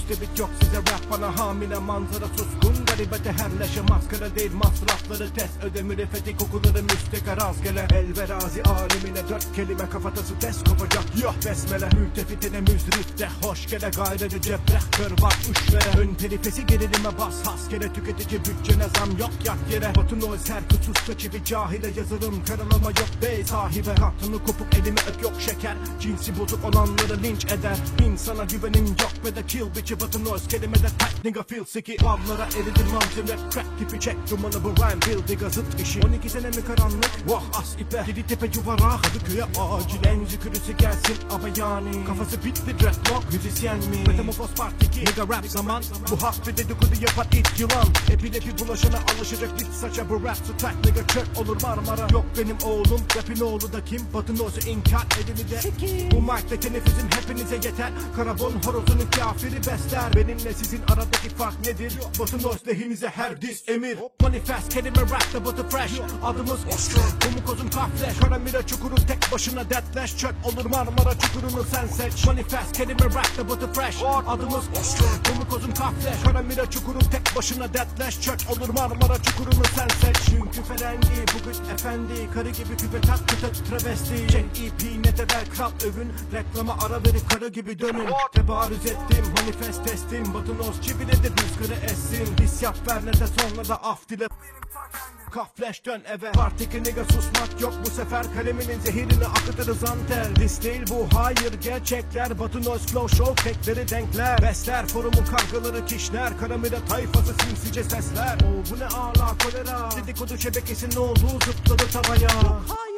müstebit yok size rap bana hamile manzara suskun. Garibete herleşe maskara değil masrafları test. Öde müreffeti kokuları müsteka rastgele El verazi alemine dört kelime kafatası test kopacak. Yok besmele mültefitine müzrifte Hoş gele gayrıcı cebreh kır var üşvere Ön perifesi gerilime bas haskele Tüketici bütçene zam yok yak yere. Batın o eser kutusta çivi cahile yazılım. Karalama yok bey sahibe. Kartını kopuk elime öp yok şeker. Cinsi bozuk olanları linç eder. İnsana güvenin yok ve de kill bitch'i Batın o kelimede tight nigga feel sicky. Ballara eridir mantı rap crack tipi çek. Dumanı bu rhyme build digga zıt işi. 12 sene mi karanlık? Vah as ipe. Gidi tepe yuvara. Kadıköy'e acil. En zikürüsü gelsin ama yani. Kafası bitti dreadlock. Müzisyen mi? Metamorfoz part 2 Nigga rap zaman. Bu hak bir dedikodu yapar it yılan. Epilepi bulaşana alışacak bit saça. Bu rap strike Nigga çök olur Marmara. Yok benim oğlum. Rapin oğlu da kim? Batın olsa inkar edini de Bu mic'te teneffüsüm hepinize yeter. Karabon horozunun kafiri besler Benimle sizin aradaki fark nedir? Batın olsa lehinize her diz emir. Manifest kelime rapte batı fresh. Adımız Oscar. Kumu kozum kafleş Karamira çukuru tek başına deathleş Çök olur Marmara çukurunu sen seç. Manifest kelime rapte batı fresh. Adımız Oscar. Kumu kozum kafleş Karamira çukuru tek başına deathleş Çök olur Marmara çukurunu sen seç. Çünkü ferengi bugün efendi. Karı gibi küpe tat küte travesti. Çek EP ne de ver kral övün. Reklama ara verip karı gibi dönün. Tebarüz ettim manifest testim Batın oz çiviledir rüzgarı essin. Dis yap ver ne de sonra da af dile. Kaf flash dön eve Partiki nigga susmak yok. Bu sefer Kaleminin zehirini akıtırız antel Dis değil bu hayır gerçekler. Batı noise flow show tekleri denkler. Besler forumun kargaları kişner Karamira tayfası sinsice sesler. Oo bu ne ağla kolera? Dedikodu şebekesi ne oldu? Zıpladı tavaya. Hayır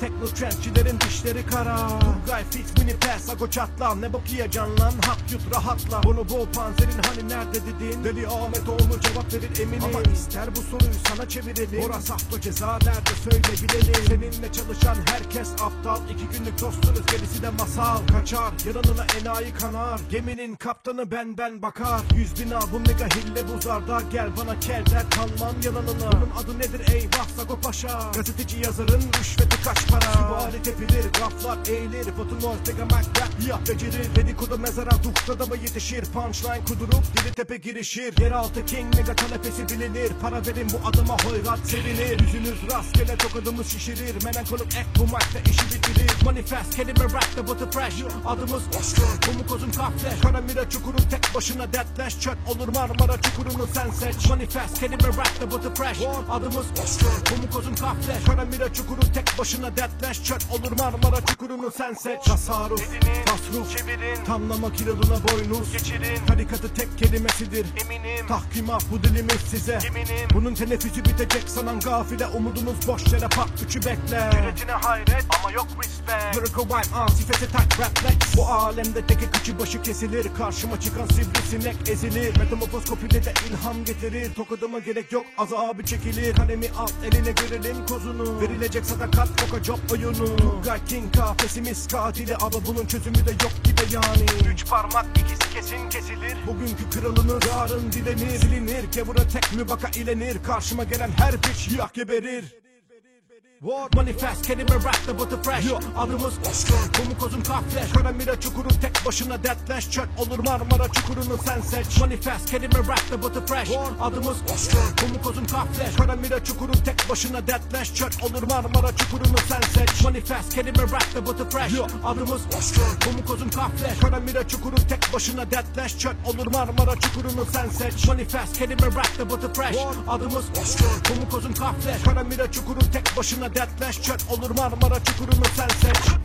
Tekno trendçilerin dişleri kara. Turgay fit mini pass ago çatla. Ne bok yiyeceksin lan? Hap yut rahatla. Bunu bol panzerin hani nerede dedin Deli Ahmet oğlu cevap verir eminim. Ama ister bu soruyu sana çevirelim. Orası hafta ceza nerede söyle bilelim Seninle çalışan herkes aptal. İki günlük dostunuz gerisi de masal. Kaçar yanına enayi kanar. Geminin kaptanı ben ben bakar. Yüz bin bu mega hille buzarda Gel bana kel der. Kanmam yalanına. Bunun adı nedir? Eyvah Sago Paşa. Gazeteci yazarın rüşveti kaç para. Süvari tepilir gaflar eğilir. Batın Ortega Macbeth yap becerir Dedikodu mezara dukta da yetişir. Punchline kudurup dili tepe girişir. Yeraltı king mega talepesi bilinir. Para verin bu adıma hoyrat sevinir. Yüzünüz rastgele tokadımız şişirir. Melankolik ek bu madde işi bitirir. Manifest kelime rapte batı fresh. Adımız Oscar. Kumu kozum kafleş Karamira çukuru tek başına deathleş Çök olur Marmara çukurunu sen seç. Manifest kelime rapte batı fresh. Adımız Oscar. Kumu kozum kafleş Karamira çukuru tek başına deathleş Çök olur Marmara çukurunu sen seç. Tasarruf Tasruf. Çevirin. Tamlamak yılına boynuz. Geçirin. Tarikatı tek kelimesidir. Eminim. Tahkimat bu dilimiz size. Eminim. Bunun teneffüsü bitecek sanan gafile. Umudumuz boş yere pat üçü bekle. Üretine hayret ama yok respect. Miracle Rhyme ansifete tak rap lex Bu alemde teki kıçı başı kesilir. Karşıma çıkan sivrisinek ezilir. Metamorfoz kopide de ilham getirir. Tokadıma gerek yok azabı çekilir. Kalemi al eline görelim kozunu. Verilecek sadakat koka job oyunu Turgay King kafesimiz katili Ama bunun çözümü de yok gibi yani. Üç parmak ikisi kesin kesilir. Bugünkü kralını yarın dilenir Silinir. Kevura tek mübaka ilenir. Karşıma gelen her bitch yak geberir War Manifest kelime rapte batı fresh. Adımız Oscar Kumu kozum kafleş Karamira çukuru tek başına deathleş Çök olur Marmara çukurunu sen seç. Manifest kelime rapte batı fresh. Adımız Oscar Kumu kozum kafleş Karamira çukuru tek başına deathleş Çök olur Marmara çukurunu sen seç. Manifest kelime rapte batı fresh. Adımız Oscar Kumu kozum kafleş Karamira çukuru tek başına deathleş Çök olur Marmara çukurunu sen seç. Manifest kelime rapte batı fresh. Adımız Oscar Kumu kozum kafleş Karamira çukuru tek başına deathleş Çök olur Marmara çukurunu sen seç